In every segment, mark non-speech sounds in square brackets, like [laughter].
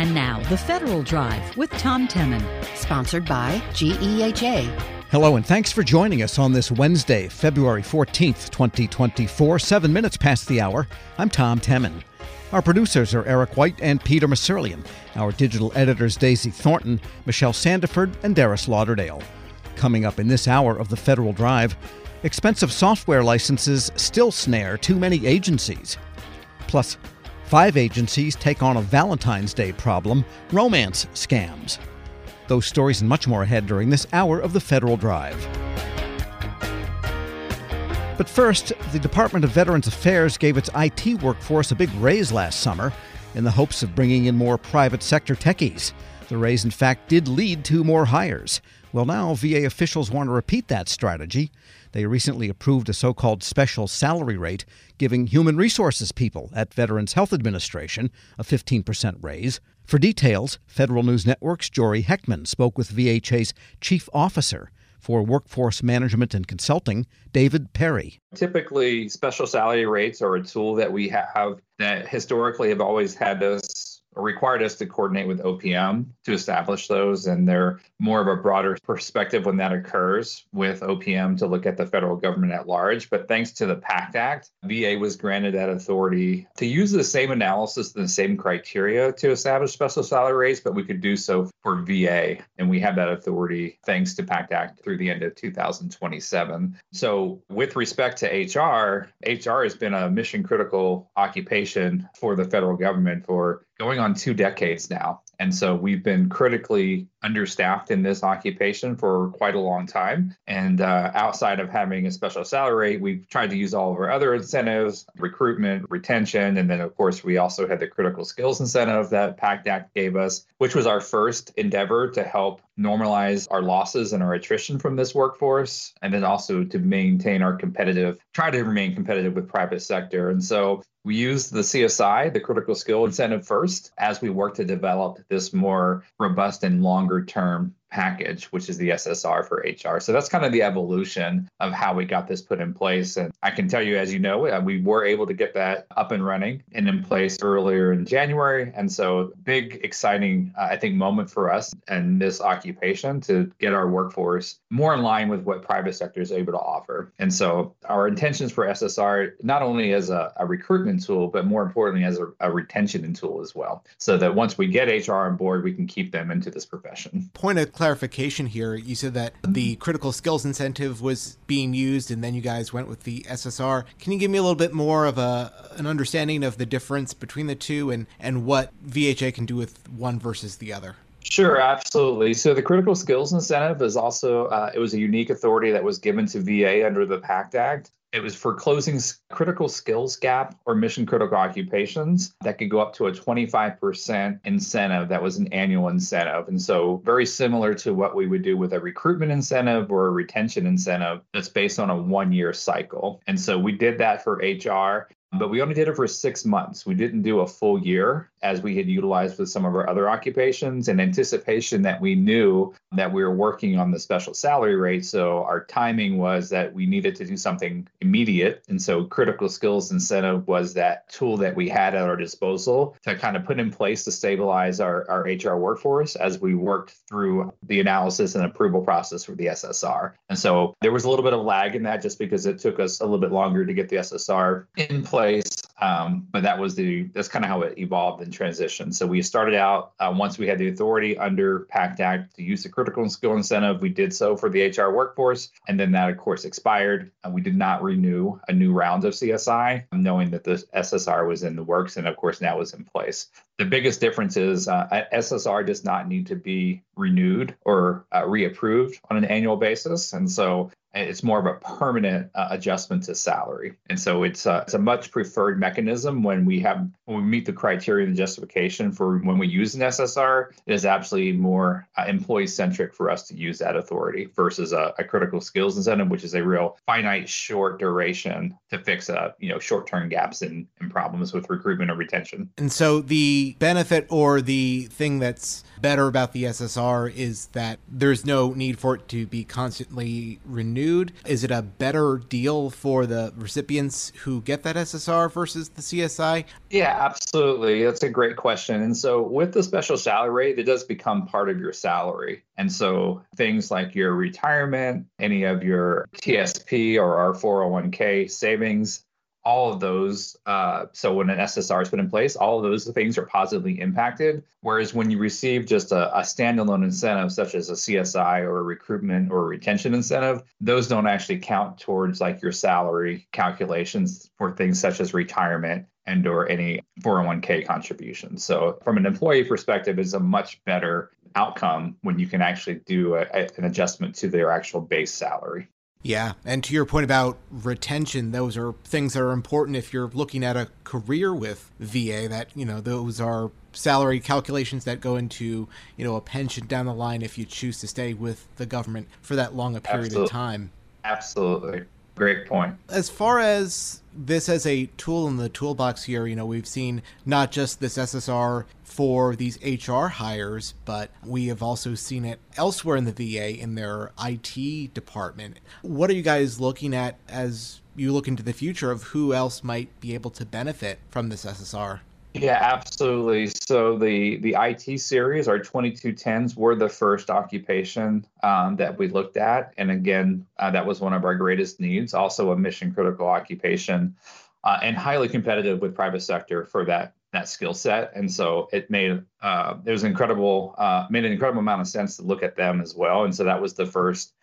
And now, The Federal Drive with Tom Temin. Sponsored by GEHA. Hello, and thanks for joining us on this Wednesday, February 14th, 2024, seven minutes past the hour. I'm Tom Temin. Our producers are Eric White and Peter Musurlian. Our digital editors, Daisy Thornton, Michelle Sandiford, and Darius Lauderdale. Coming up in this hour of the Federal Drive, expensive software licenses still snare too many agencies. Plus, five agencies take on a Valentine's Day problem romance scams. Those stories and much more ahead during this hour of the Federal Drive. But first, the Department of Veterans Affairs gave its IT workforce a big raise last summer in the hopes of bringing in more private sector techies. The raise, in fact, did lead to more hires. Well, now VA officials want to repeat that strategy. They recently approved a so called special salary rate, giving human resources people at Veterans Health Administration a 15% raise. For details, Federal News Network's Jory Heckman spoke with VHA's chief officer for Workforce Management and Consulting, David Perry. Typically, special salary rates are a tool that we have that historically have always had us required us to coordinate with OPM to establish those. And they're more of a broader perspective when that occurs with OPM to look at the federal government at large. But thanks to the PACT Act, VA was granted that authority to use the same analysis and the same criteria to establish special salary rates, but we could do so for VA. And we have that authority thanks to PACT Act through the end of 2027. So, with respect to HR, HR has been a mission critical occupation for the federal government for going on two decades now. And so we've been critically understaffed in this occupation for quite a long time. And uh, outside of having a special salary, we've tried to use all of our other incentives, recruitment, retention. And then, of course, we also had the critical skills incentive that PACT Act gave us, which was our first endeavor to help normalize our losses and our attrition from this workforce. And then also to maintain our competitive, try to remain competitive with private sector. And so we used the CSI, the critical skill incentive first, as we work to develop this more robust and longer term package, which is the SSR for HR. So that's kind of the evolution of how we got this put in place. And I can tell you, as you know, uh, we were able to get that up and running and in place earlier in January. And so, big, exciting, uh, I think, moment for us and this occupation to get our workforce more in line with what private sector is able to offer. And so, our intentions for SSR, not only as a, a recruitment tool, but more importantly, as a, a retention tool as well. So that once we get HR on board, we can keep them into this profession. Point of clarification here. You said that mm-hmm. the critical skills incentive was being used, and then you guys went with the SSR. Can you give me a little bit more of a an understanding of the difference between the two, and and what VHA can do with one versus the other? Sure, absolutely. So the critical skills incentive is also uh, it was a unique authority that was given to VA under the PACT Act. It was for closing critical skills gap or mission critical occupations that could go up to a 25% incentive. That was an annual incentive. And so, very similar to what we would do with a recruitment incentive or a retention incentive that's based on a one year cycle. And so, we did that for HR but we only did it for six months. We didn't do a full year as we had utilized with some of our other occupations in anticipation that we knew that we were working on the special salary rate. So our timing was that we needed to do something immediate. And so critical skills incentive was that tool that we had at our disposal to kind of put in place to stabilize our, our HR workforce as we worked through the analysis and approval process for the SSR. And so there was a little bit of lag in that just because it took us a little bit longer to get the SSR in place place. Um, but that was the that's kind of how it evolved and transitioned. So we started out uh, once we had the authority under PACT Act to use the critical skill incentive. We did so for the HR workforce, and then that of course expired. And we did not renew a new round of CSI, knowing that the SSR was in the works, and of course now is in place. The biggest difference is uh, SSR does not need to be renewed or uh, reapproved on an annual basis, and so it's more of a permanent uh, adjustment to salary and so it's uh, it's a much preferred mechanism when we have when we meet the criteria and justification for when we use an ssr it is absolutely more uh, employee centric for us to use that authority versus a, a, critical skills incentive which is a real finite short duration to fix uh, you know short term gaps and problems with recruitment or retention and so the benefit or the thing that's better about the SSR is that there's no need for it to be constantly renewed. Is it a better deal for the recipients who get that SSR versus the CSI? Yeah, absolutely. That's a great question. And so with the special salary rate, it does become part of your salary. And so things like your retirement, any of your TSP or our 401k savings, all of those. Uh, so when an SSR is put in place, all of those things are positively impacted. Whereas when you receive just a, a, standalone incentive, such as a CSI or a recruitment or a retention incentive, those don't actually count towards like your salary calculations for things such as retirement and or any 401k contributions. So from an employee perspective, it's a much better outcome when you can actually do a, an adjustment to their actual base salary. Yeah, and to your point about retention, those are things that are important if you're looking at a career with VA. That you know, those are salary calculations that go into you know a pension down the line if you choose to stay with the government for that long a period Absolutely. of time. Absolutely, great point. As far as this as a tool in the toolbox here, you know, we've seen not just this SSR for these HR hires, but we have also seen it elsewhere in the VA in their IT department. What are you guys looking at as you look into the future of who else might be able to benefit from this SSR? Yeah, absolutely. So the the IT series, our 2210s, were the first occupation um, that we looked at, and again, uh, that was one of our greatest needs. Also, a mission critical occupation, uh, and highly competitive with private sector for that that skill set. And so it made uh, it was incredible uh, made an incredible amount of sense to look at them as well. And so that was the first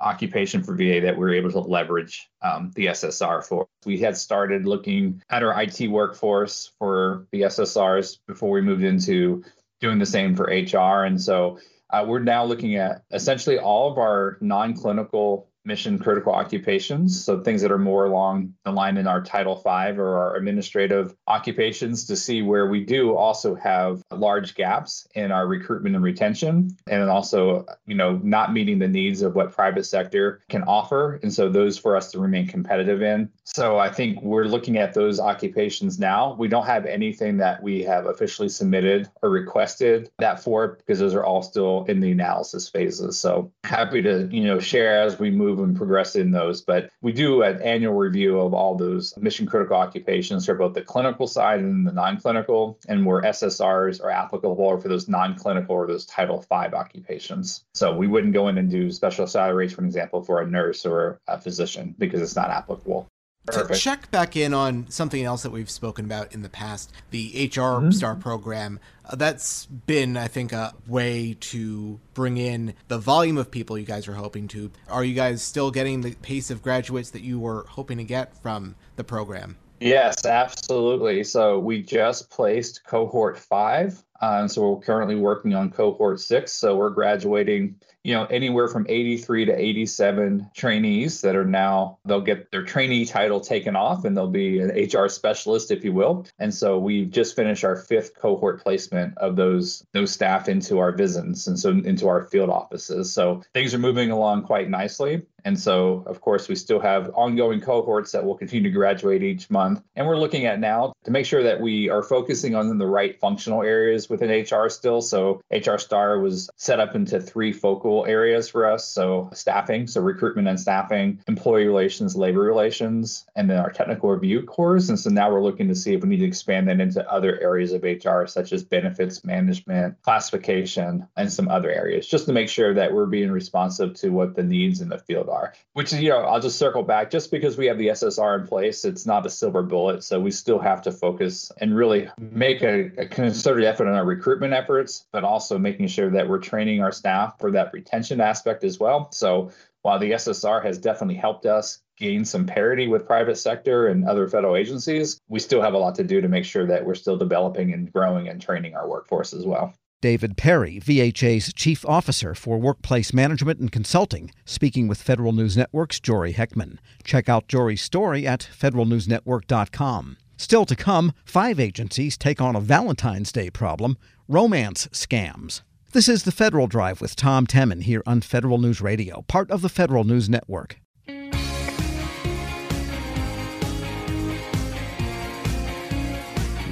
occupation for VA that we were able to leverage um, the SSR for. We had started looking at our IT workforce for the SSRs before we moved into doing the same for HR. And so uh, we're now looking at essentially all of our non clinical mission critical occupations, so things that are more along the line in our Title V or our administrative occupations to see where we do also have large gaps in our recruitment and retention, and also, you know, not meeting the needs of what private sector can offer. And so those for us to remain competitive in. So I think we're looking at those occupations now. We don't have anything that we have officially submitted or requested that for because those are all still in the analysis phases. So happy to, you know, share as we move and progress in those. But we do an annual review of all those mission critical occupations for both the clinical side and the non clinical, and where SSRs are applicable for those non clinical or those Title V occupations. So we wouldn't go in and do special salary rates, for example, for a nurse or a physician because it's not applicable. Perfect. To check back in on something else that we've spoken about in the past, the HR mm-hmm. Star program, uh, that's been, I think, a way to bring in the volume of people you guys are hoping to. Are you guys still getting the pace of graduates that you were hoping to get from the program? Yes, absolutely. So we just placed cohort five. Uh, so we're currently working on cohort six. So we're graduating you know, anywhere from 83 to 87 trainees that are now, they'll get their trainee title taken off and they'll be an HR specialist, if you will. And so we've just finished our fifth cohort placement of those, those staff into our VISNs and so into our field offices. So things are moving along quite nicely. And so, of course, we still have ongoing cohorts that will continue to graduate each month. And we're looking at now to make sure that we are focusing on the right functional areas within HR still. So, HR Star was set up into three focal areas for us. So, staffing, so recruitment and staffing, employee relations, labor relations, and then our technical review course. And so now we're looking to see if we need to expand that into other areas of HR, such as benefits management, classification, and some other areas, just to make sure that we're being responsive to what the needs in the field are. Which you know, I'll just circle back. Just because we have the SSR in place, it's not a silver bullet. So we still have to focus and really make a, a concerted effort our recruitment efforts, but also making sure that we're training our staff for that retention aspect as well. So while the SSR has definitely helped us gain some parity with private sector and other federal agencies, we still have a lot to do to make sure that we're still developing and growing and training our workforce as well. David Perry, VHA's Chief Officer for Workplace Management and Consulting, speaking with Federal News Network's Jory Heckman. Check out Jory's story at federalnewsnetwork.com. Still to come, five agencies take on a Valentine's Day problem romance scams. This is the Federal Drive with Tom Temin here on Federal News Radio, part of the Federal News Network.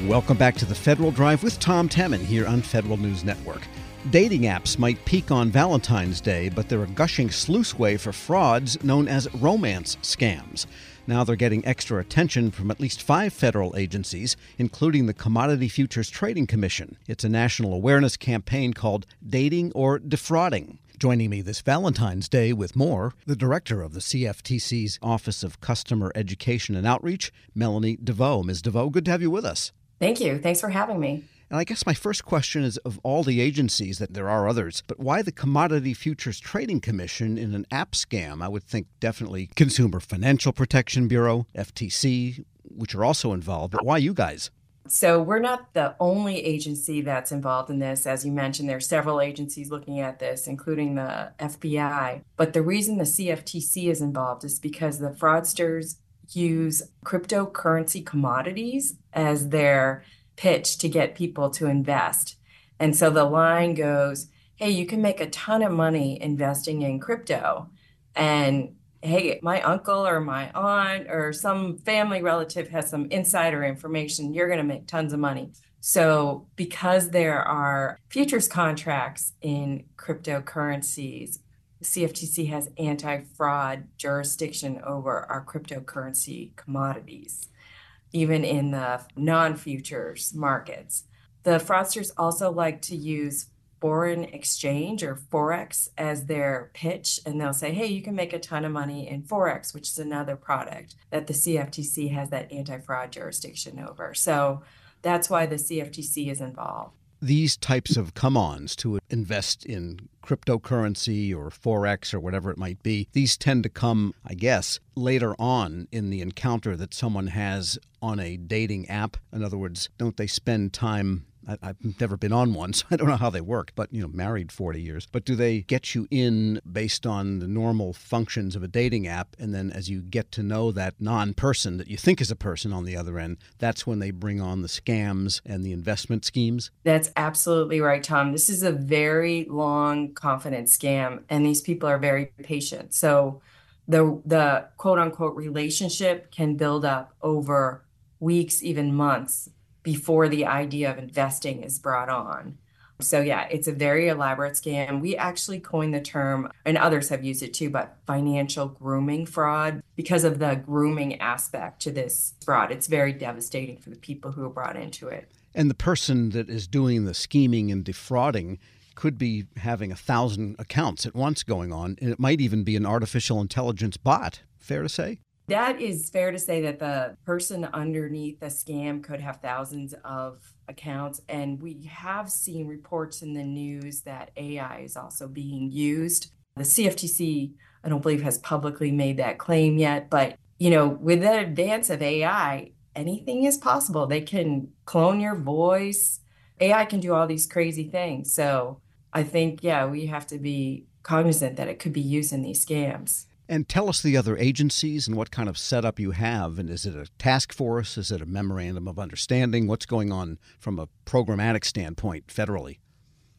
Welcome back to the Federal Drive with Tom Temin here on Federal News Network. Dating apps might peak on Valentine's Day, but they're a gushing sluiceway for frauds known as romance scams. Now they're getting extra attention from at least five federal agencies, including the Commodity Futures Trading Commission. It's a national awareness campaign called Dating or Defrauding. Joining me this Valentine's Day with more, the director of the CFTC's Office of Customer Education and Outreach, Melanie DeVoe. Ms. DeVoe, good to have you with us. Thank you. Thanks for having me. And I guess my first question is of all the agencies that there are others, but why the Commodity Futures Trading Commission in an app scam? I would think definitely Consumer Financial Protection Bureau, FTC, which are also involved, but why you guys? So, we're not the only agency that's involved in this. As you mentioned, there are several agencies looking at this, including the FBI. But the reason the CFTC is involved is because the fraudsters use cryptocurrency commodities as their pitch to get people to invest. And so the line goes, hey, you can make a ton of money investing in crypto. And hey, my uncle or my aunt or some family relative has some insider information, you're going to make tons of money. So, because there are futures contracts in cryptocurrencies, the CFTC has anti fraud jurisdiction over our cryptocurrency commodities even in the non futures markets. The fraudsters also like to use foreign exchange or Forex as their pitch, and they'll say, hey, you can make a ton of money in Forex, which is another product that the CFTC has that anti fraud jurisdiction over. So that's why the CFTC is involved these types of come ons to invest in cryptocurrency or Forex or whatever it might be, these tend to come, I guess, later on in the encounter that someone has on a dating app. In other words, don't they spend time I, have never been on one, [laughs] so I don't know how they work, but, you know, married 40 years. But do they get you in based on the normal functions of a dating app? And then as you get to know that non person that you think is a person on the other end, that's when they bring on the scams and the investment schemes? That's absolutely right, Tom. This is a very long confidence scam, and these people are very patient. So the, the quote unquote relationship can build up over weeks, even months before the idea of investing is brought on. So, yeah, it's a very elaborate scam. We actually coined the term, and others have used it too, but financial grooming fraud because of the grooming aspect to this fraud. It's very devastating for the people who are brought into it. And the person that is doing the scheming and defrauding could be having a thousand accounts at once going on, and it might even be an artificial intelligence bot. Fair to say? That is fair to say that the person underneath the scam could have thousands of accounts. And we have seen reports in the news that AI is also being used. The CFTC, I don't believe, has publicly made that claim yet. But, you know, with the advance of AI, anything is possible. They can clone your voice. AI can do all these crazy things. So I think, yeah, we have to be cognizant that it could be used in these scams. And tell us the other agencies and what kind of setup you have. And is it a task force? Is it a memorandum of understanding? What's going on from a programmatic standpoint federally?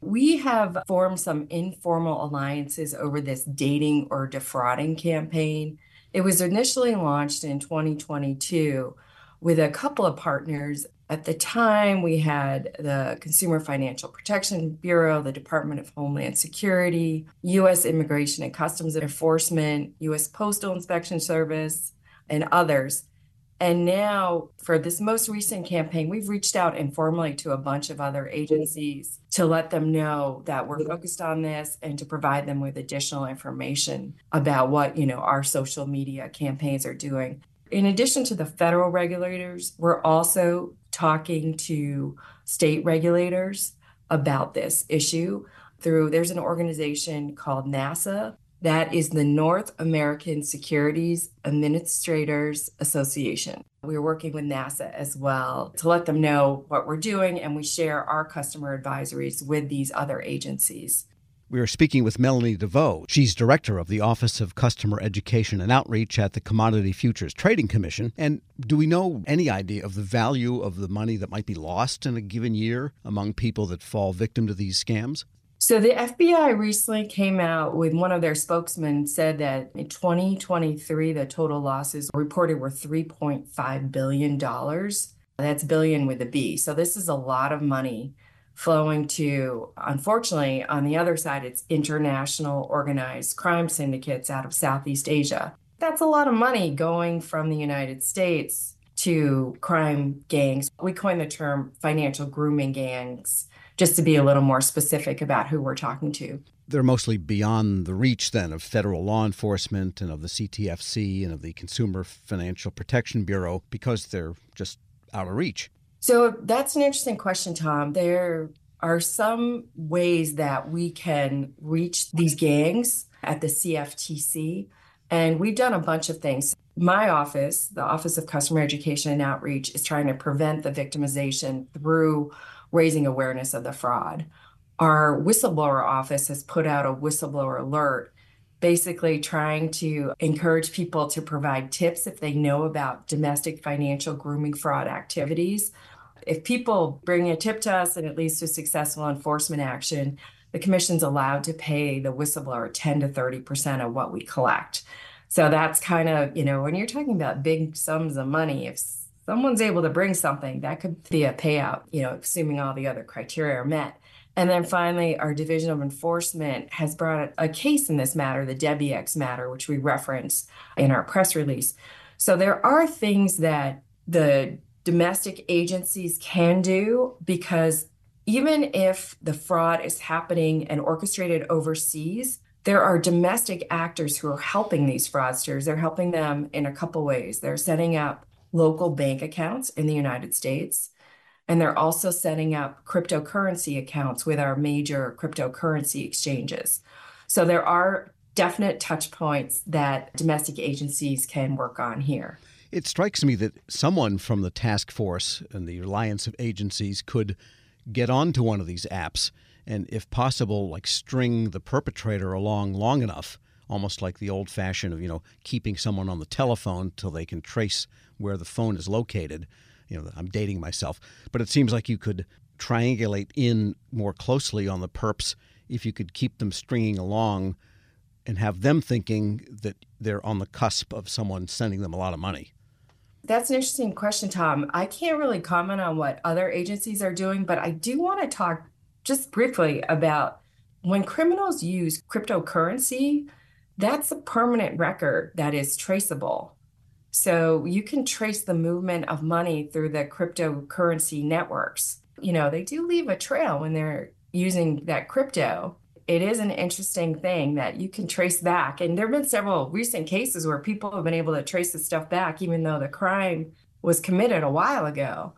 We have formed some informal alliances over this dating or defrauding campaign. It was initially launched in 2022 with a couple of partners at the time, we had the Consumer Financial Protection Bureau, the Department of Homeland Security, U.S. Immigration and Customs Enforcement, U.S. Postal Inspection Service, and others. And now, for this most recent campaign, we've reached out informally to a bunch of other agencies to let them know that we're focused on this and to provide them with additional information about what, you know, our social media campaigns are doing. In addition to the federal regulators, we're also talking to state regulators about this issue through there's an organization called NASAA that is the North American Securities Administrators Association. We're working with NASAA as well to let them know what we're doing, and we share our customer advisories with these other agencies. We are speaking with Melanie DeVoe. She's director of the Office of Customer Education and Outreach at the Commodity Futures Trading Commission. And do we know any idea of the value of the money that might be lost in a given year among people that fall victim to these scams? So the FBI recently came out with one of their spokesmen said that in 2023 the total losses reported were 3.5 billion dollars. That's billion with a B. So this is a lot of money flowing to, unfortunately, on the other side, it's international organized crime syndicates out of Southeast Asia. That's a lot of money going from the United States to crime gangs. We coined the term financial grooming gangs just to be a little more specific about who we're talking to. They're mostly beyond the reach then of federal law enforcement and of the CTFC and of the Consumer Financial Protection Bureau because they're just out of reach. So that's an interesting question, Tom. There are some ways that we can reach these gangs at the CFTC, and we've done a bunch of things. My office, the Office of Customer Education and Outreach, is trying to prevent the victimization through raising awareness of the fraud. Our whistleblower office has put out a whistleblower alert basically trying to encourage people to provide tips if they know about domestic financial grooming fraud activities. If people bring a tip to us and it leads to successful enforcement action, the commission's allowed to pay the whistleblower 10 to 30% of what we collect. So that's kind of, you know, when you're talking about big sums of money, if someone's able to bring something, that could be a payout, you know, assuming all the other criteria are met. And then finally, our Division of Enforcement has brought a case in this matter, the Debiex matter, which we reference in our press release. So there are things that the domestic agencies can do because even if the fraud is happening and orchestrated overseas, there are domestic actors who are helping these fraudsters. They're helping them in a couple ways. They're setting up local bank accounts in the United States. And they're also setting up cryptocurrency accounts with our major cryptocurrency exchanges. So there are definite touch points that domestic agencies can work on here. It strikes me that someone from the task force and the alliance of agencies could get onto one of these apps and, if possible, like string the perpetrator along long enough, almost like the old fashioned of, you know, keeping someone on the telephone till they can trace where the phone is located you know, I'm dating myself, but it seems like you could triangulate in more closely on the perps if you could keep them stringing along and have them thinking that they're on the cusp of someone sending them a lot of money. That's an interesting question, Tom. I can't really comment on what other agencies are doing, but I do want to talk just briefly about when criminals use cryptocurrency, that's a permanent record that is traceable. So you can trace the movement of money through the cryptocurrency networks. You know, they do leave a trail when they're using that crypto. It is an interesting thing that you can trace back. And there have been several recent cases where people have been able to trace the stuff back, even though the crime was committed a while ago.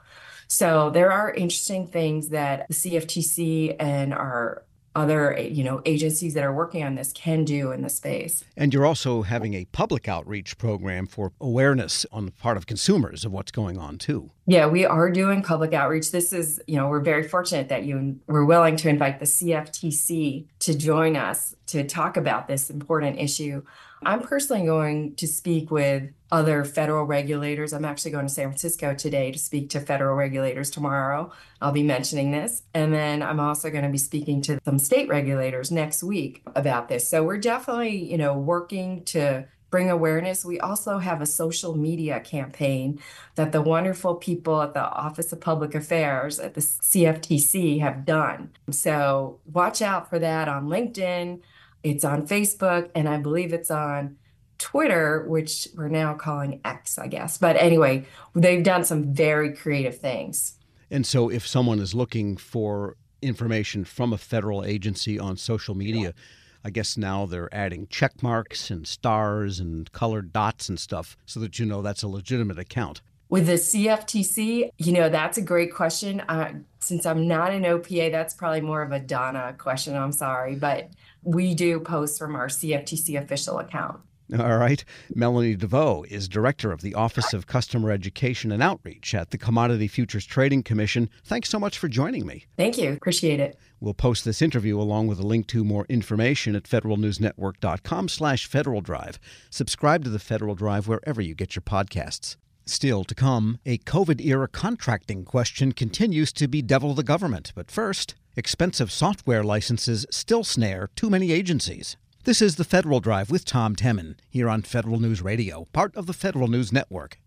So there are interesting things that the CFTC and our other you know agencies that are working on this can do in the space. And you're also having a public outreach program for awareness on the part of consumers of what's going on too. Yeah, we are doing public outreach. This is, you know, we're very fortunate that you were willing to invite the CFTC to join us to talk about this important issue. I'm personally going to speak with other federal regulators. I'm actually going to San Francisco today to speak to federal regulators tomorrow. I'll be mentioning this. And then I'm also going to be speaking to some state regulators next week about this. So we're definitely, you know, working to bring awareness. We also have a social media campaign that the wonderful people at the Office of Public Affairs at the CFTC have done. So watch out for that on LinkedIn. It's on Facebook, and I believe it's on Twitter, which we're now calling X, I guess. But anyway, they've done some very creative things. And so, if someone is looking for information from a federal agency on social media, I guess now they're adding check marks and stars and colored dots and stuff so that you know that's a legitimate account. With the CFTC, you know, that's a great question. Uh, since I'm not an OPA, that's probably more of a Donna question. I'm sorry. But we do post from our CFTC official account. All right. Melanie DeVoe is director of the Office of Customer Education and Outreach at the Commodity Futures Trading Commission. Thanks so much for joining me. Thank you. Appreciate it. We'll post this interview along with a link to more information at federalnewsnetwork.com slash Federal Drive. Subscribe to the Federal Drive wherever you get your podcasts. Still to come, a COVID era contracting question continues to bedevil the government. But first, expensive software licenses still snare too many agencies. This is the Federal Drive with Tom Temin here on Federal News Radio, part of the Federal News Network.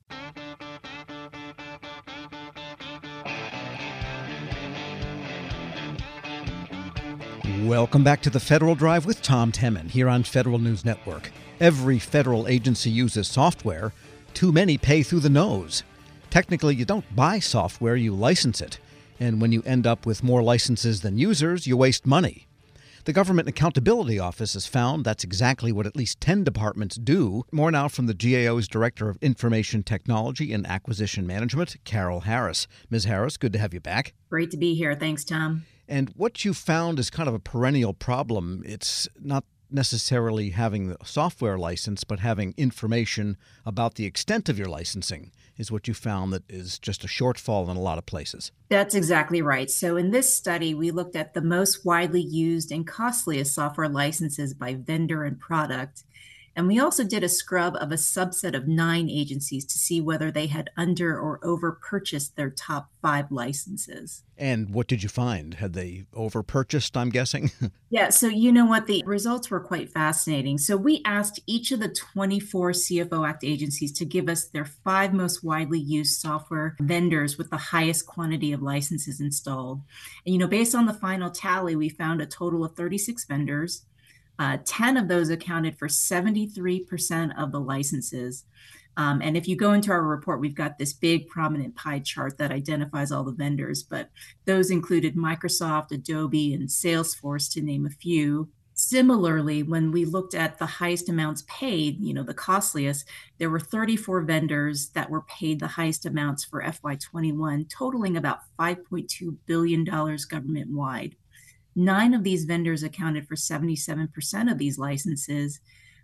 Welcome back to the Federal Drive with Tom Temin here on Federal News Network. Every federal agency uses software. Too many pay through the nose. Technically, you don't buy software, you license it. And when you end up with more licenses than users, you waste money. The Government Accountability Office has found that's exactly what at least 10 departments do. More now from the GAO's Director of Information Technology and Acquisition Management, Carol Harris. Ms. Harris, good to have you back. Great to be here. Thanks, Tom. And what you found is kind of a perennial problem. It's not necessarily having the software license, but having information about the extent of your licensing is what you found that is just a shortfall in a lot of places. That's exactly right. So, in this study, we looked at the most widely used and costliest software licenses by vendor and product. And we also did a scrub of a subset of nine agencies to see whether they had under or over purchased their top five licenses. And what did you find? Had they over purchased, I'm guessing? [laughs] yeah, so you know what? The results were quite fascinating. So we asked each of the 24 CFO Act agencies to give us their five most widely used software vendors with the highest quantity of licenses installed. And, you know, based on the final tally, we found a total of 36 vendors. Uh, 10 of those accounted for 73% of the licenses. Um, and if you go into our report, we've got this big prominent pie chart that identifies all the vendors, but those included Microsoft, Adobe, and Salesforce, to name a few. Similarly, when we looked at the highest amounts paid, you know, the costliest, there were 34 vendors that were paid the highest amounts for FY21, totaling about $5.2 billion government wide. Nine of these vendors accounted for 77% of these licenses.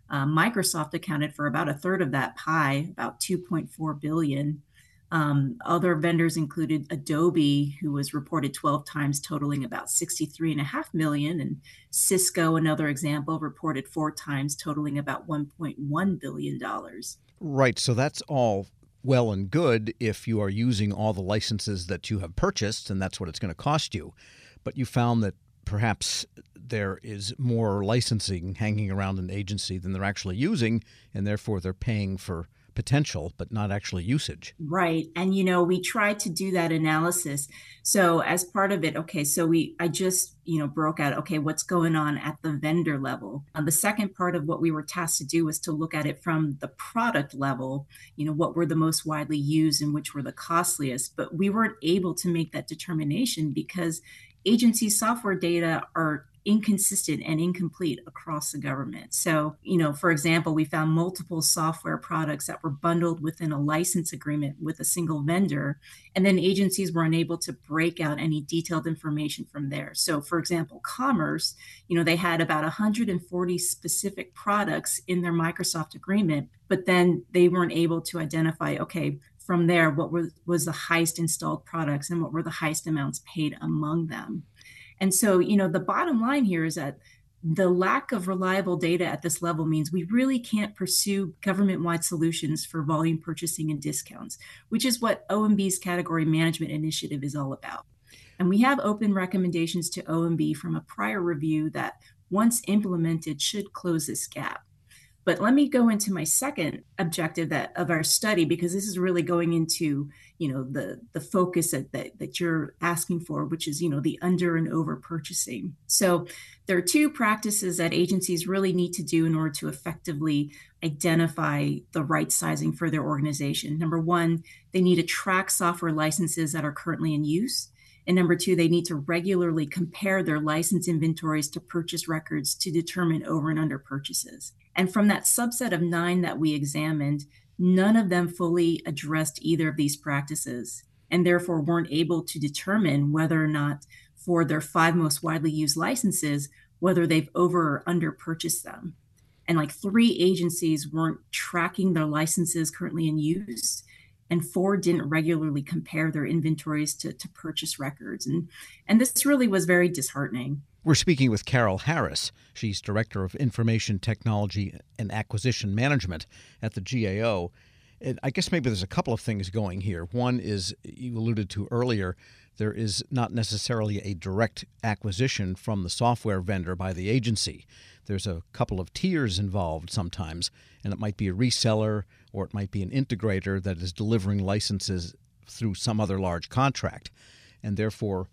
Uh, Microsoft accounted for about a third of that pie, about 2.4 billion. Um, other vendors included Adobe, who was reported 12 times, totaling about 63.5 million, and Cisco, another example, reported four times, totaling about 1.1 billion dollars. Right. So that's all well and good if you are using all the licenses that you have purchased, and that's what it's going to cost you. But you found that perhaps there is more licensing hanging around an agency than they're actually using, and therefore they're paying for potential but not actually usage. Right. And you know, we tried to do that analysis. So as part of it, okay, so we I just, you know, broke out okay, what's going on at the vendor level. Uh, the second part of what we were tasked to do was to look at it from the product level, you know, what were the most widely used and which were the costliest, but we weren't able to make that determination because agency software data are inconsistent and incomplete across the government. So, you know, for example, we found multiple software products that were bundled within a license agreement with a single vendor, and then agencies were unable to break out any detailed information from there. So, for example, Commerce, you know, they had about 140 specific products in their Microsoft agreement, but then they weren't able to identify, okay, from there what was, was the highest installed products and what were the highest amounts paid among them. And so, you know, the bottom line here is that the lack of reliable data at this level means we really can't pursue government wide solutions for volume purchasing and discounts, which is what OMB's category management initiative is all about. And we have open recommendations to OMB from a prior review that, once implemented, should close this gap. But let me go into my second objective that of our study because this is really going into you know the the focus that, that that you're asking for, which is you know the under and over purchasing. So there are two practices that agencies really need to do in order to effectively identify the right sizing for their organization. Number one, they need to track software licenses that are currently in use. And number two, they need to regularly compare their license inventories to purchase records to determine over and under purchases. And from that subset of nine that we examined, none of them fully addressed either of these practices and therefore weren't able to determine whether or not, for their five most widely used licenses, whether they've over or under purchased them. And like three agencies weren't tracking their licenses currently in use and four didn't regularly compare their inventories to, to purchase records. And, and this really was very disheartening. We're speaking with Carol Harris. She's Director of Information Technology and Acquisition Management at the GAO. And I guess maybe there's a couple of things going here. One is you alluded to earlier, there is not necessarily a direct acquisition from the software vendor by the agency. There's a couple of tiers involved sometimes, and it might be a reseller or it might be an integrator that is delivering licenses through some other large contract. And therefore,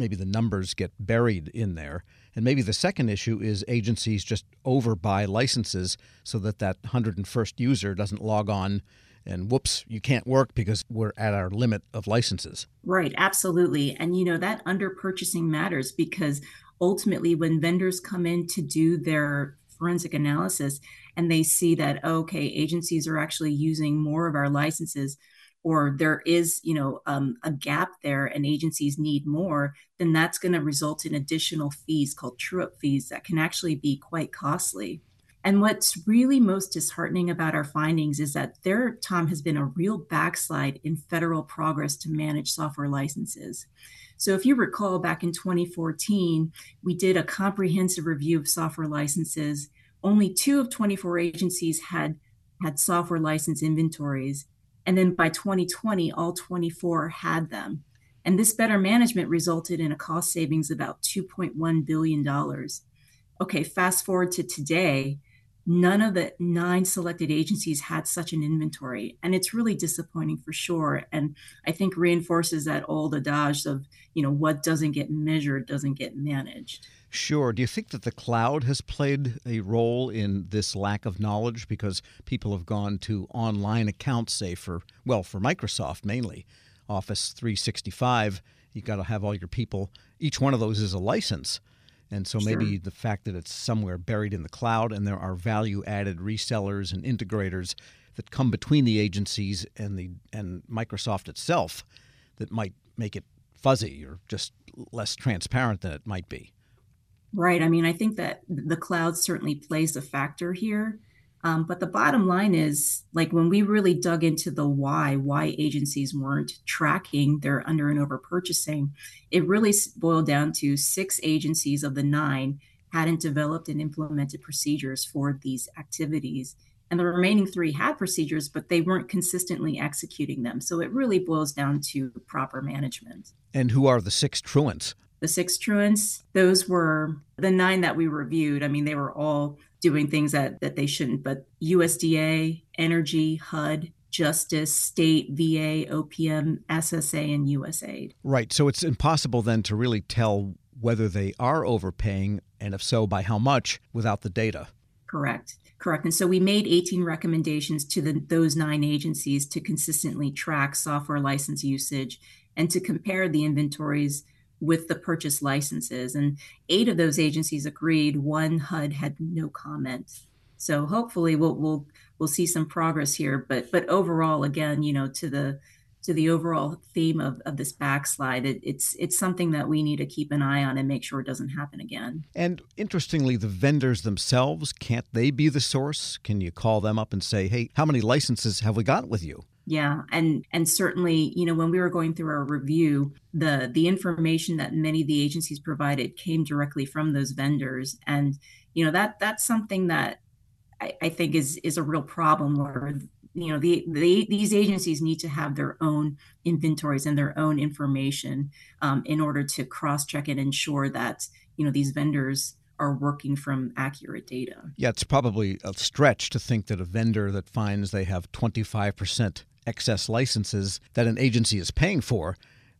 maybe the numbers get buried in there. And maybe the second issue is agencies just overbuy licenses so that that 101st user doesn't log on and whoops, you can't work because we're at our limit of licenses. Right, absolutely. And you know, that under purchasing matters because ultimately when vendors come in to do their forensic analysis and they see that okay, agencies are actually using more of our licenses or there is you know um, a gap there and agencies need more then that's going to result in additional fees called true up fees that can actually be quite costly and what's really most disheartening about our findings is that there, Tom, has been a real backslide in federal progress to manage software licenses. So, if you recall, back in 2014, we did a comprehensive review of software licenses. Only two of 24 agencies had had software license inventories. And then by 2020, all 24 had them. And this better management resulted in a cost savings about $2.1 billion. Okay, fast forward to today none of the nine selected agencies had such an inventory and it's really disappointing for sure and i think reinforces that old adage of you know what doesn't get measured doesn't get managed Sure. Do you think that the cloud has played a role in this lack of knowledge because people have gone to online accounts, say for well, for Microsoft mainly, Office 365, You've got to have all your people. Each one of those is a license. And so maybe the fact that it's somewhere buried in the cloud and there are value added resellers and integrators that come between the agencies and the and Microsoft itself that might make it fuzzy or just less transparent than it might be. Right. I mean, I think that the cloud certainly plays a factor here. Um, but the bottom line is like when we really dug into the why, why agencies weren't tracking their under and over purchasing, it really boiled down to six agencies of the nine hadn't developed and implemented procedures for these activities. And the remaining three had procedures, but they weren't consistently executing them. So it really boils down to proper management. And who are the six truants? The six truants, those were the nine that we reviewed. I mean, they were all doing things that, that they shouldn't, but USDA, Energy, HUD, Justice, State, VA, OPM, SSA, and USAID. Right. So it's impossible then to really tell whether they are overpaying, and if so, by how much, without the data. Correct. Correct. And so we made 18 recommendations to the, those nine agencies to consistently track software license usage and to compare the inventories with the purchase licenses. And eight of those agencies agreed. One HUD had no comment. So hopefully we'll we'll we'll see some progress here. But but overall, again, you know, to the to the overall theme of, of this backslide, it, it's it's something that we need to keep an eye on and make sure it doesn't happen again. And interestingly, the vendors themselves can't they be the source? Can you call them up and say, "Hey, how many licenses have we got with you?" Yeah, and and certainly, you know, when we were going through our review, the the information that many of the agencies provided came directly from those vendors, and you know that that's something that I, I think is is a real problem where you know the, the these agencies need to have their own inventories and their own information um, in order to cross check and ensure that you know these vendors are working from accurate data. Yeah, it's probably a stretch to think that a vendor that finds they have 25% excess licenses that an agency is paying for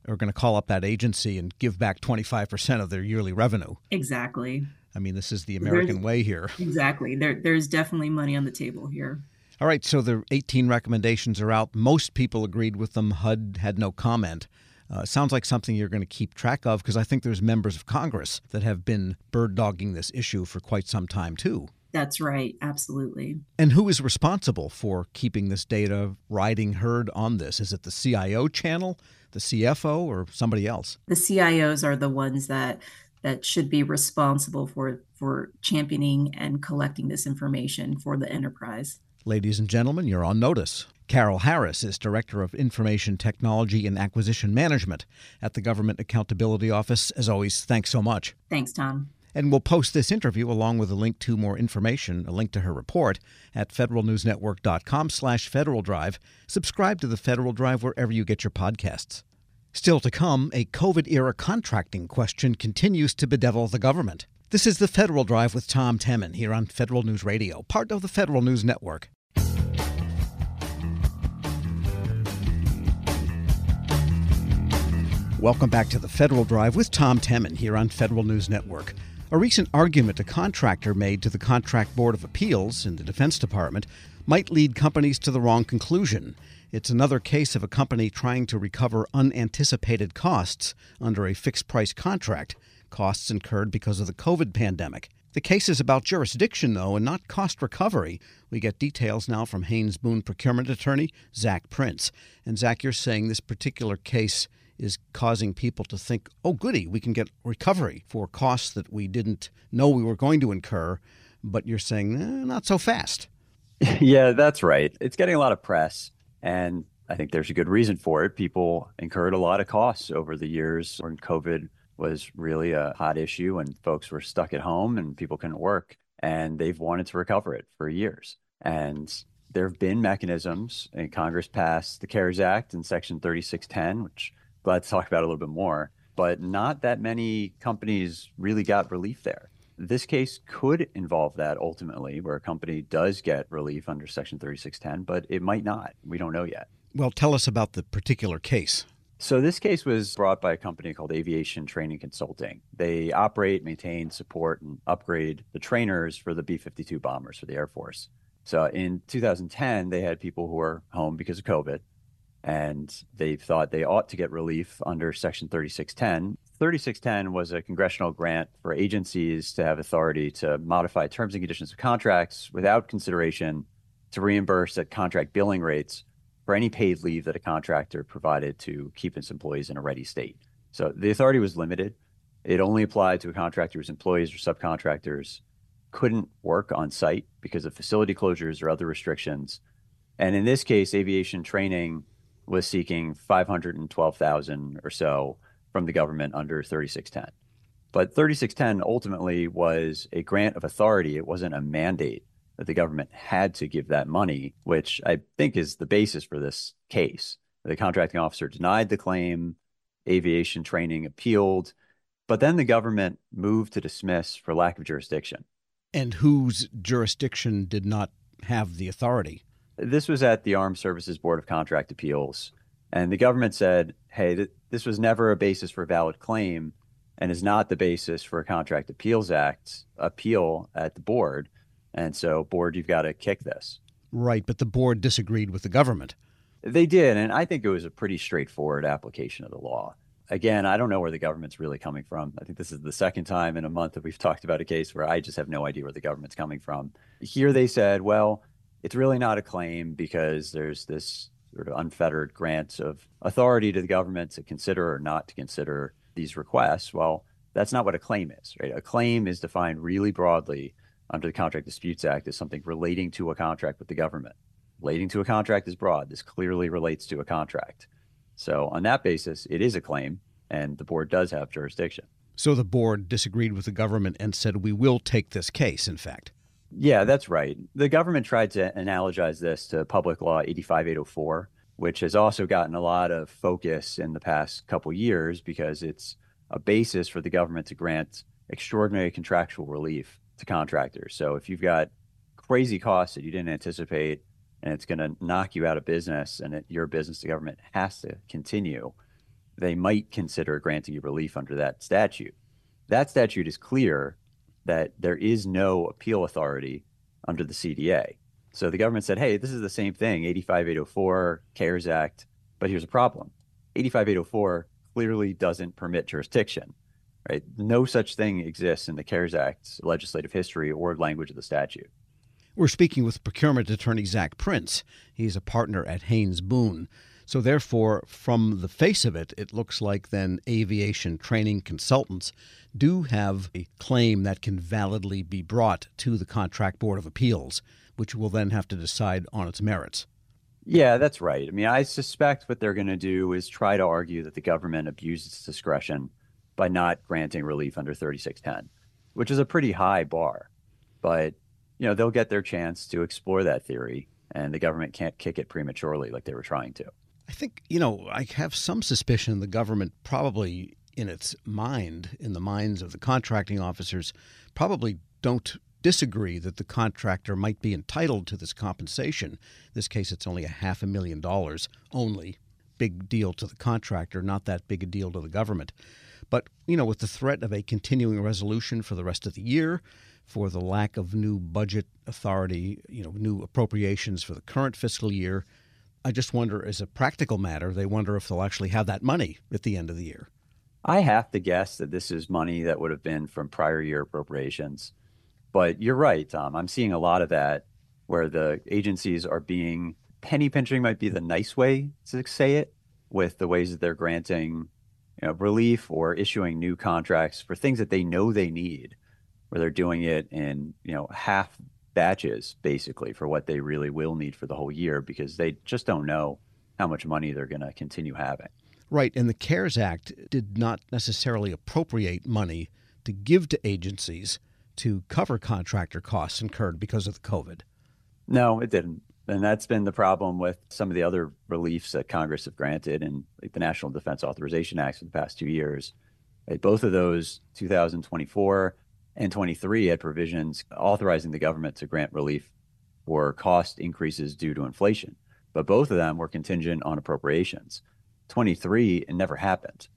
are going to call up that agency and give back 25% of their yearly revenue. Exactly. I mean, this is the American there's, way here. Exactly. There, there's definitely money on the table here. All right, so the 18 recommendations are out. Most people agreed with them. HUD had no comment. Uh, sounds like something you're going to keep track of because I think there's members of Congress that have been bird dogging this issue for quite some time, too. That's right, absolutely. And who is responsible for keeping this data riding herd on this? Is it the CIO channel, the CFO, or somebody else? The CIOs are the ones that that should be responsible for for championing and collecting this information for the enterprise. Ladies and gentlemen, you're on notice. Carol Harris is Director of Information Technology and Acquisition Management at the Government Accountability Office. As always, thanks so much. Thanks, Tom. And we'll post this interview along with a link to more information, a link to her report at federalnewsnetwork.com slash Federal Drive. Subscribe to the Federal Drive wherever you get your podcasts. Still to come, a COVID-era contracting question continues to bedevil the government. This is the Federal Drive with Tom Temin here on Federal News Radio, part of the Federal News Network. Welcome back to the Federal Drive with Tom Temin here on Federal News Network. A recent argument a contractor made to the Contract Board of Appeals in the Defense Department might lead companies to the wrong conclusion. It's another case of a company trying to recover unanticipated costs under a fixed price contract, costs incurred because of the COVID pandemic. The case is about jurisdiction, though, and not cost recovery. We get details now from Haynes Boone procurement attorney Zach Prince. And Zach, you're saying this particular case is causing people to think, oh, goody, we can get recovery for costs that we didn't know we were going to incur. But you're saying, eh, not so fast. [laughs] yeah, that's right. It's getting a lot of press. And I think there's a good reason for it. People incurred a lot of costs over the years when COVID was really a hot issue and folks were stuck at home and people couldn't work. And they've wanted to recover it for years. And there have been mechanisms, and Congress passed the CARES Act in Section 3610, which glad to talk about a little bit more. But not that many companies really got relief there. This case could involve that ultimately, where a company does get relief under Section 3610, but it might not. We don't know yet. Well, tell us about the particular case. So, this case was brought by a company called Aviation Training Consulting. They operate, maintain, support, and upgrade the trainers for the B 52 bombers for the Air Force. So, in 2010, they had people who were home because of COVID and they thought they ought to get relief under Section 3610. 3610 was a congressional grant for agencies to have authority to modify terms and conditions of contracts without consideration to reimburse at contract billing rates for any paid leave that a contractor provided to keep its employees in a ready state. So the authority was limited. It only applied to a contractor whose employees or subcontractors couldn't work on site because of facility closures or other restrictions. And in this case, aviation training was seeking 512,000 or so from the government under 3610. But 3610 ultimately was a grant of authority. It wasn't a mandate that the government had to give that money, which I think is the basis for this case. The contracting officer denied the claim, aviation training appealed, but then the government moved to dismiss for lack of jurisdiction. And whose jurisdiction did not have the authority? This was at the Armed Services Board of Contract Appeals. And the government said, hey, th- this was never a basis for a valid claim and is not the basis for a Contract Appeals Act appeal at the board. And so, board, you've got to kick this. Right, but the board disagreed with the government. They did, and I think it was a pretty straightforward application of the law. Again, I don't know where the government's really coming from. I think this is the second time in a month that we've [laughs] talked about a case where I just have no idea where the government's coming from. Here they said, well, it's really not a claim because there's this sort of unfettered grant of authority to the government to consider or not to consider these requests. Well, that's not what a claim is, right? A claim is defined really broadly under the Contract Disputes Act as something relating to a contract with the government. Relating to a contract is broad. This clearly relates to a contract. So, on that basis, it is a claim, and the board does have jurisdiction. So, the board disagreed with the government and said, We will take this case, in fact. Yeah, that's right. The government tried to analogize this to Public Law 85804, which has also gotten a lot of focus in the past couple years because it's a basis for the government to grant extraordinary contractual relief to contractors. So if you've got crazy costs that you didn't anticipate and it's going to knock you out of business and it, your business, the government has to continue, they might consider granting you relief under that statute. That statute is clear that there is no appeal authority under the CDA. So the government said, hey, this is the same thing 85804, CARES Act, but here's a problem 85804 clearly doesn't permit jurisdiction. Right? No such thing exists in the CARES Act's legislative history or language of the statute. We're speaking with procurement attorney Zach Prince. He's a partner at Haynes Boone. So, therefore, from the face of it, it looks like then aviation training consultants do have a claim that can validly be brought to the Contract Board of Appeals, which will then have to decide on its merits. Yeah, that's right. I mean, I suspect what they're going to do is try to argue that the government abused its discretion by not granting relief under 3610, which is a pretty high bar. But, you know, they'll get their chance to explore that theory, and the government can't kick it prematurely like they were trying to. I think, you know, I have some suspicion the government probably in its mind, in the minds of the contracting officers, probably don't disagree that the contractor might be entitled to this compensation. In this case, it's only a half a million dollars only. big deal to the contractor, not that big a deal to the government. But, you know, with the threat of a continuing resolution for the rest of the year, for the lack of new budget authority, you know, new appropriations for the current fiscal year, I just wonder, as a practical matter, they wonder if they'll actually have that money at the end of the year. I have to guess that this is money that would have been from prior year appropriations. But you're right, Tom. I'm seeing a lot of that where the agencies are being penny pinching might be the nice way to say it with the ways that they're granting you know, relief or issuing new contracts for things that they know they need, where they're doing it in you know half batches basically for what they really will need for the whole year because they just don't know how much money they're going to continue having. Right, and the CARES Act did not necessarily appropriate money to give to agencies to cover contractor costs incurred because of the COVID. No, it didn't. And that's been the problem with some of the other reliefs that Congress have granted and like the National Defense Authorization Acts for the past two years. Both of those, 2024 and 23, had provisions authorizing the government to grant relief for cost increases due to inflation. But both of them were contingent on appropriations. 23, it never happened.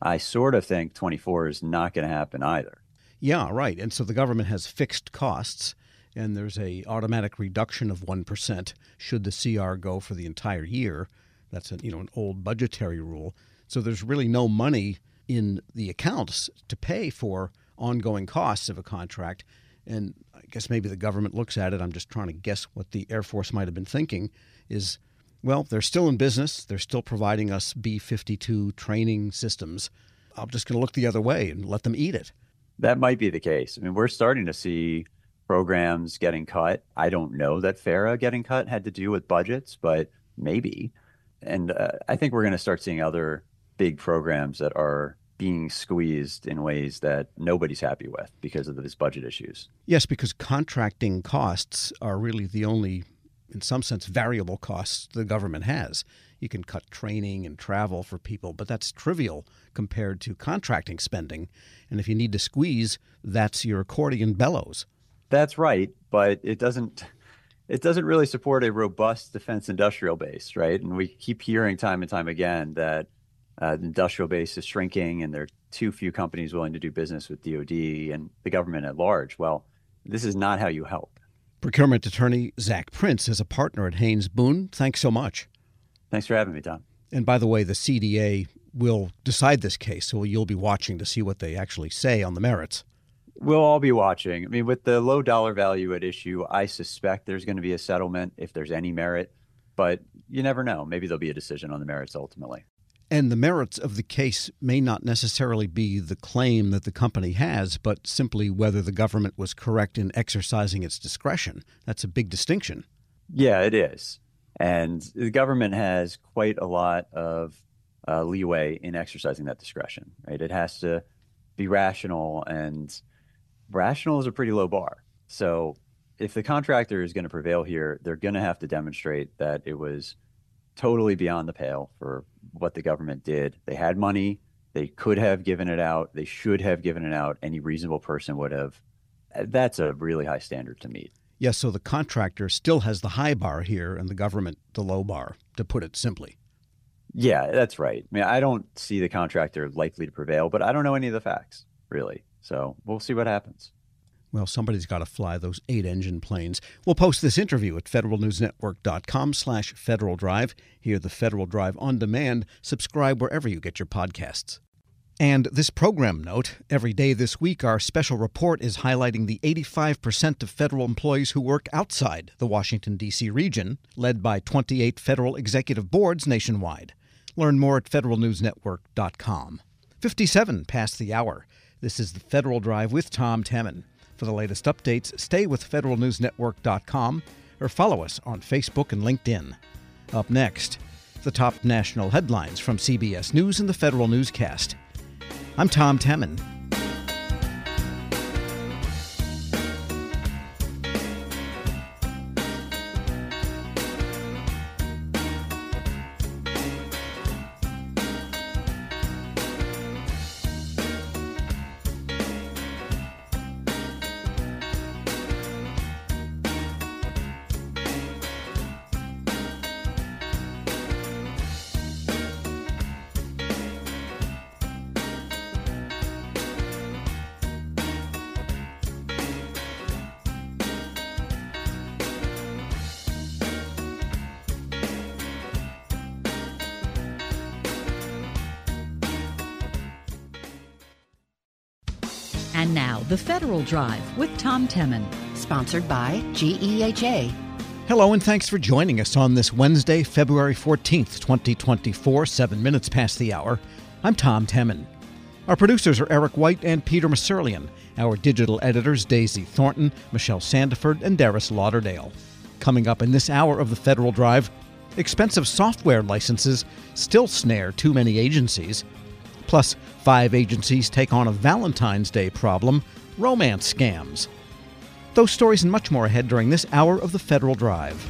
I sort of think 24 is not going to happen either. Yeah, right. And so the government has fixed costs and there's a automatic reduction of 1% should the CR go for the entire year. That's a, you know an old budgetary rule. So there's really no money in the accounts to pay for ongoing costs of a contract. And I guess maybe the government looks at it. I'm just trying to guess what the Air Force might have been thinking is well, they're still in business. They're still providing us B 52 training systems. I'm just going to look the other way and let them eat it. That might be the case. I mean, we're starting to see programs getting cut. I don't know that FARA getting cut had to do with budgets, but maybe. And uh, I think we're going to start seeing other big programs that are being squeezed in ways that nobody's happy with because of these budget issues. Yes, because contracting costs are really the only, in some sense, variable costs the government has. You can cut training and travel for people, but that's trivial compared to contracting spending. And if you need to squeeze, that's your accordion bellows. That's right, but it doesn't it doesn't really support a robust defense industrial base, right? And we keep hearing time and time again that uh, the industrial base is shrinking and there are too few companies willing to do business with DoD and the government at large. Well, this is not how you help. Procurement attorney Zach Prince is a partner at Haynes Boone. Thanks so much. Thanks for having me, Tom. And by the way, the CDA will decide this case, so you'll be watching to see what they actually say on the merits. We'll all be watching. I mean, with the low dollar value at issue, I suspect there's going to be a settlement if there's any merit, but you never know. Maybe there'll be a decision on the merits ultimately. And the merits of the case may not necessarily be the claim that the company has, but simply whether the government was correct in exercising its discretion. That's a big distinction. Yeah, it is. And the government has quite a lot of uh, leeway in exercising that discretion, right? It has to be rational and rational is a pretty low bar. So if the contractor is going to prevail here, they're going to have to demonstrate that it was totally beyond the pale for what the government did. They had money. They could have given it out. They should have given it out. Any reasonable person would have. That's a really high standard to meet. Yes, so the contractor still has the high bar here and the government the low bar, to put it simply. Yeah, that's right. I mean, I don't see the contractor likely to prevail, but I don't know any of the facts, really. So we'll see what happens. Well, somebody's got to fly those eight-engine planes. We'll post this interview at federalnewsnetwork.com slash Federal Drive. Hear the Federal Drive on demand. Subscribe wherever you get your podcasts. And this program note every day this week, our special report is highlighting the 85% of federal employees who work outside the Washington, D.C. region, led by 28 federal executive boards nationwide. Learn more at federalnewsnetwork.com. 57 past the hour. This is the Federal Drive with Tom Temin. For the latest updates, stay with federalnewsnetwork.com or follow us on Facebook and LinkedIn. Up next, the top national headlines from CBS News and the Federal Newscast. I'm Tom Temin. And now, The Federal Drive with Tom Temin. Sponsored by GEHA. Hello, and thanks for joining us on this Wednesday, February 14th, 2024, seven minutes past the hour. I'm Tom Temin. Our producers are Eric White and Peter Musurlian. Our digital editors, Daisy Thornton, Michelle Sandiford, and Darius Lauderdale. Coming up in this hour of the Federal Drive, expensive software licenses still snare too many agencies. Plus, five agencies take on a Valentine's Day problem romance scams. Those stories and much more ahead during this hour of the Federal Drive.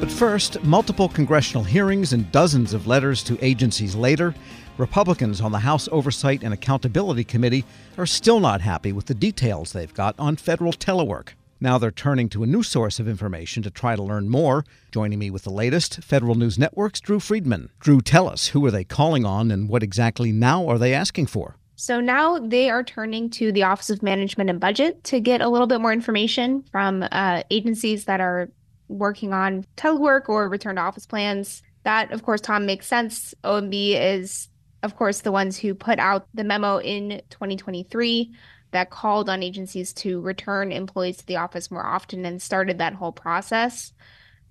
But first, multiple congressional hearings and dozens of letters to agencies later, Republicans on the House Oversight and Accountability Committee are still not happy with the details they've got on federal telework. Now they're turning to a new source of information to try to learn more. Joining me with the latest, Federal News Network's Drew Friedman. Drew, tell us, who are they calling on and what exactly now are they asking for? So now they are turning to the Office of Management and Budget to get a little bit more information from uh, agencies that are working on telework or return to office plans. That, of course, Tom makes sense. OMB is, of course, the ones who put out the memo in 2023 that called on agencies to return employees to the office more often and started that whole process.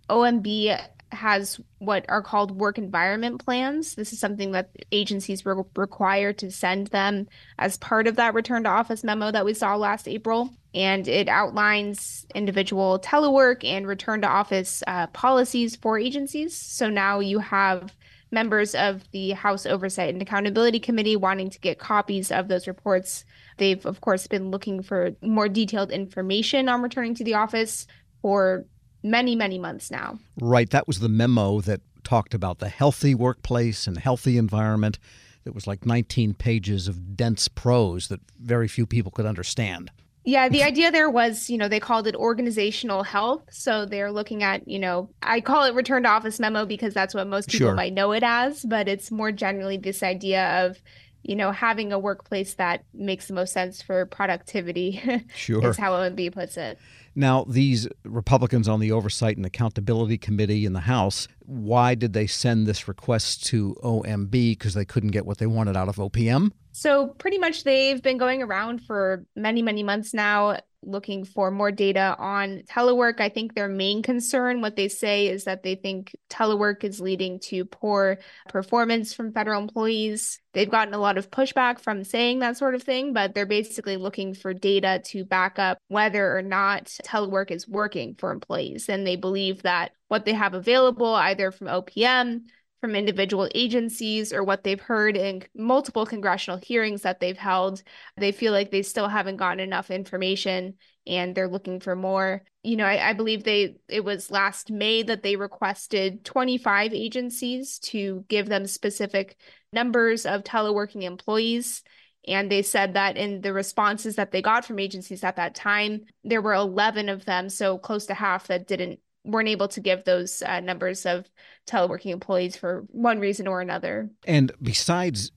OMB has what are called work environment plans. This is something that agencies were required to send them as part of that return to office memo that we saw last April. And it outlines individual telework and return to office uh, policies for agencies. So now you have members of the House Oversight and Accountability Committee wanting to get copies of those reports. They've, of course, been looking for more detailed information on returning to the office for many, many months now. Right. That was the memo that talked about the healthy workplace and healthy environment. It was like 19 pages of dense prose that very few people could understand. Yeah, the idea there was, you know, they called it organizational health. So they're looking at, you know, I call it return to office memo because that's what most people Sure. might know it as, but it's more generally this idea of, you know, having a workplace that makes the most sense for productivity [laughs] Sure. is how OMB puts it. Now, these Republicans on the Oversight and Accountability Committee in the House, why did they send this request to OMB? Because they couldn't get what they wanted out of OPM? So pretty much they've been going around for many, many months now looking for more data on telework. I think their main concern, what they say, is that they think telework is leading to poor performance from federal employees. They've gotten a lot of pushback from saying that sort of thing, but they're basically looking for data to back up whether or not telework is working for employees. And they believe that what they have available, either from OPM, from individual agencies or what they've heard in multiple congressional hearings that they've held. They feel like they still haven't gotten enough information and they're looking for more. You know, I, I believe they it was last May that they requested 25 agencies to give them specific numbers of teleworking employees. And they said that in the responses that they got from agencies at that time, there were 11 of them, so close to half that didn't weren't able to give those uh, numbers of teleworking employees for one reason or another. And besides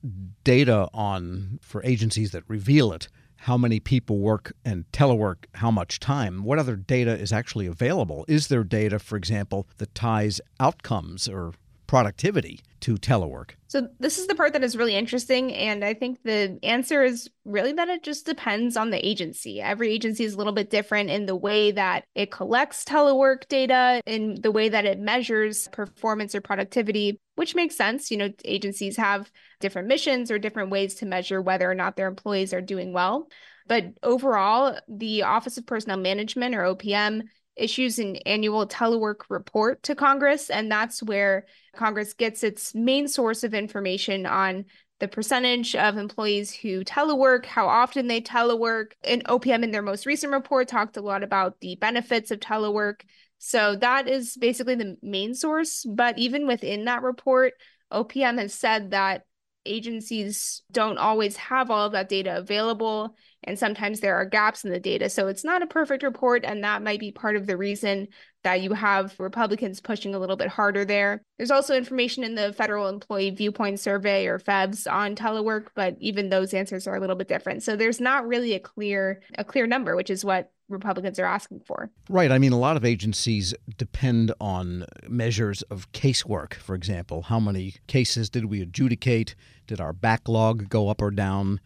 data on for agencies that reveal it, how many people work and telework how much time, what other data is actually available? Is there data, for example, that ties outcomes or productivity to telework? So this is the part that is really interesting and I think the answer is really that it just depends on the agency. Every agency is a little bit different in the way that it collects telework data, in the way that it measures performance or productivity, which makes sense. You know, agencies have different missions or different ways to measure whether or not their employees are doing well. But overall, the Office of Personnel Management or OPM issues an annual telework report to Congress, and that's where Congress gets its main source of information on the percentage of employees who telework, how often they telework. And OPM, in their most recent report, talked a lot about the benefits of telework. So that is basically the main source. But even within that report, OPM has said that agencies don't always have all of that data available and sometimes there are gaps in the data so it's not a perfect report and that might be part of the reason that you have republicans pushing a little bit harder there there's also information in the federal employee viewpoint survey or FEVS on telework but even those answers are a little bit different so there's not really a clear a clear number which is what republicans are asking for Right. I mean, a lot of agencies depend on measures of casework, for example. How many cases did we adjudicate? Did our backlog go up or down?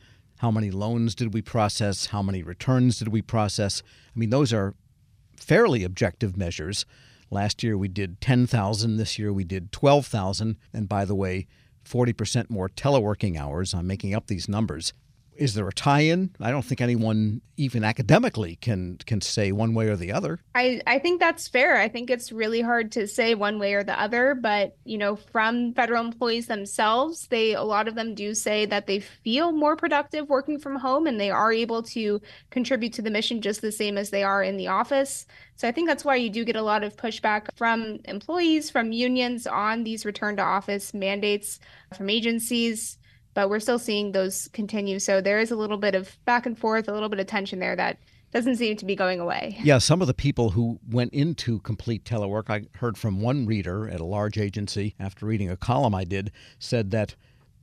How many loans did we process? How many returns did we process? I mean, those are fairly objective measures. Last year we did 10,000. This year we did 12,000. And by the way, 40% more teleworking hours. I'm making up these numbers is there a tie-in? I don't think anyone, even academically, can can say one way or the other. I I think that's fair. I think it's really hard to say one way or the other, but you know, from federal employees themselves, they a lot of them do say that they feel more productive working from home, and they are able to contribute to the mission just the same as they are in the office. So I think that's why you do get a lot of pushback from employees, from unions on these return to office mandates, from agencies but we're still seeing those continue. So there is a little bit of back and forth, a little bit of tension there that doesn't seem to be going away. Yeah, some of the people who went into complete telework, I heard from one reader at a large agency after reading a column I did, said that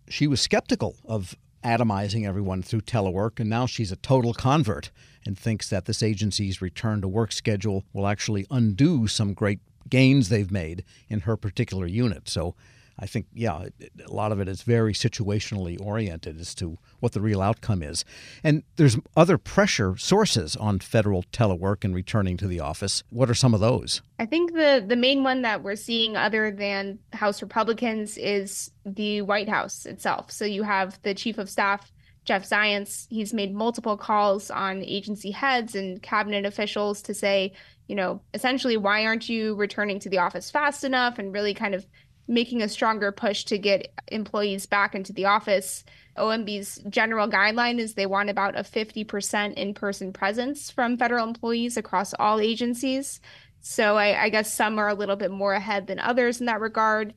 she was skeptical of atomizing everyone through telework, and now she's a total convert and thinks that this agency's return to work schedule will actually undo some great gains they've made in her particular unit. So I think, yeah, a lot of it is very situationally oriented as to what the real outcome is. And there's other pressure sources on federal telework and returning to the office. What are some of those? I think the, the main one that we're seeing, other than House Republicans, is the White House itself. So you have the chief of staff. Jeff Zients, he's made multiple calls on agency heads and cabinet officials to say, you know, essentially, why aren't you returning to the office fast enough and really kind of making a stronger push to get employees back into the office. OMB's general guideline is they want about a 50% in person presence from federal employees across all agencies. So I, I, guess some are a little bit more ahead than others in that regard.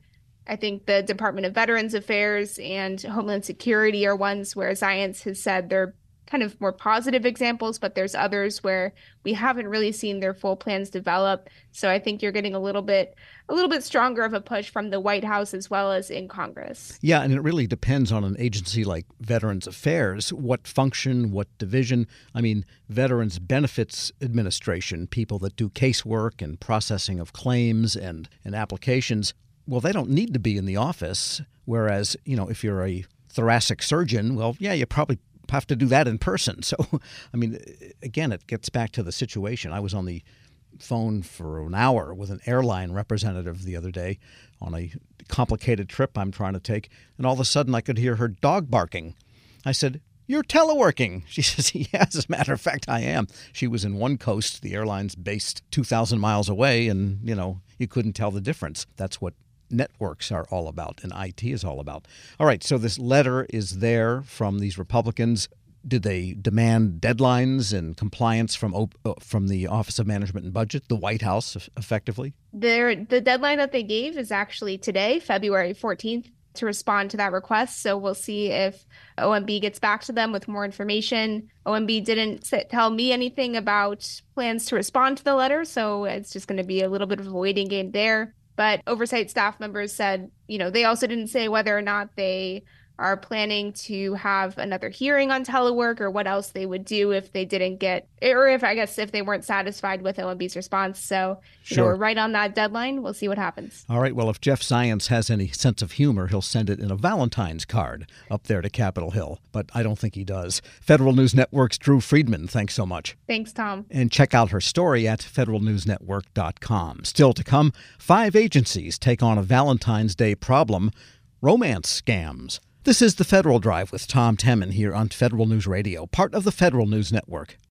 I think the Department of Veterans Affairs and Homeland Security are ones where Zients has said they're kind of more positive examples, but there's others where we haven't really seen their full plans develop. So I think you're getting a little bit a little bit stronger of a push from the White House as well as in Congress. Yeah, and it really depends on an agency like Veterans Affairs, what function, what division. I mean, Veterans Benefits Administration, people that do casework and processing of claims and, and applications, well, they don't need to be in the office. Whereas, you know, if you're a thoracic surgeon, well, yeah, you probably have to do that in person. [laughs] So, I mean, again, it gets back to the situation. I was on the phone for an hour with an airline representative the other day on a complicated trip I'm trying to take, and all of a sudden I could hear her dog barking. I said, You're teleworking. [laughs] She says, Yeah, as a matter of fact, I am. She was in one coast, the airline's based 2,000 miles away, and, you know, you couldn't tell the difference. That's what networks are all about and IT is all about. All right, so this letter is there from these Republicans did they demand deadlines and compliance from uh, from the Office of Management and Budget, the White House, effectively? Their, the deadline that they gave is actually today, February 14th, to respond to that request. So we'll see if OMB gets back to them with more information. OMB didn't tell me anything about plans to respond to the letter, so it's just going to be a little bit of a waiting game there. But oversight staff members said, you know, they also didn't say whether or not they are planning to have another hearing on telework or what else they would do if they didn't get or if I guess if they weren't satisfied with OMB's response. So you know, we're right on that deadline. We'll see what happens. All right. Well, if Jeff Zients has any sense of humor, he'll send it in a Valentine's card up there to Capitol Hill. But I don't think he does. Federal News Network's Drew Friedman, thanks so much. Thanks, Tom. And check out her story at federalnewsnetwork.com. Still to come, five agencies take on a Valentine's Day problem romance scams. This is the Federal Drive with Tom Temin here on Federal News Radio, part of the Federal News Network.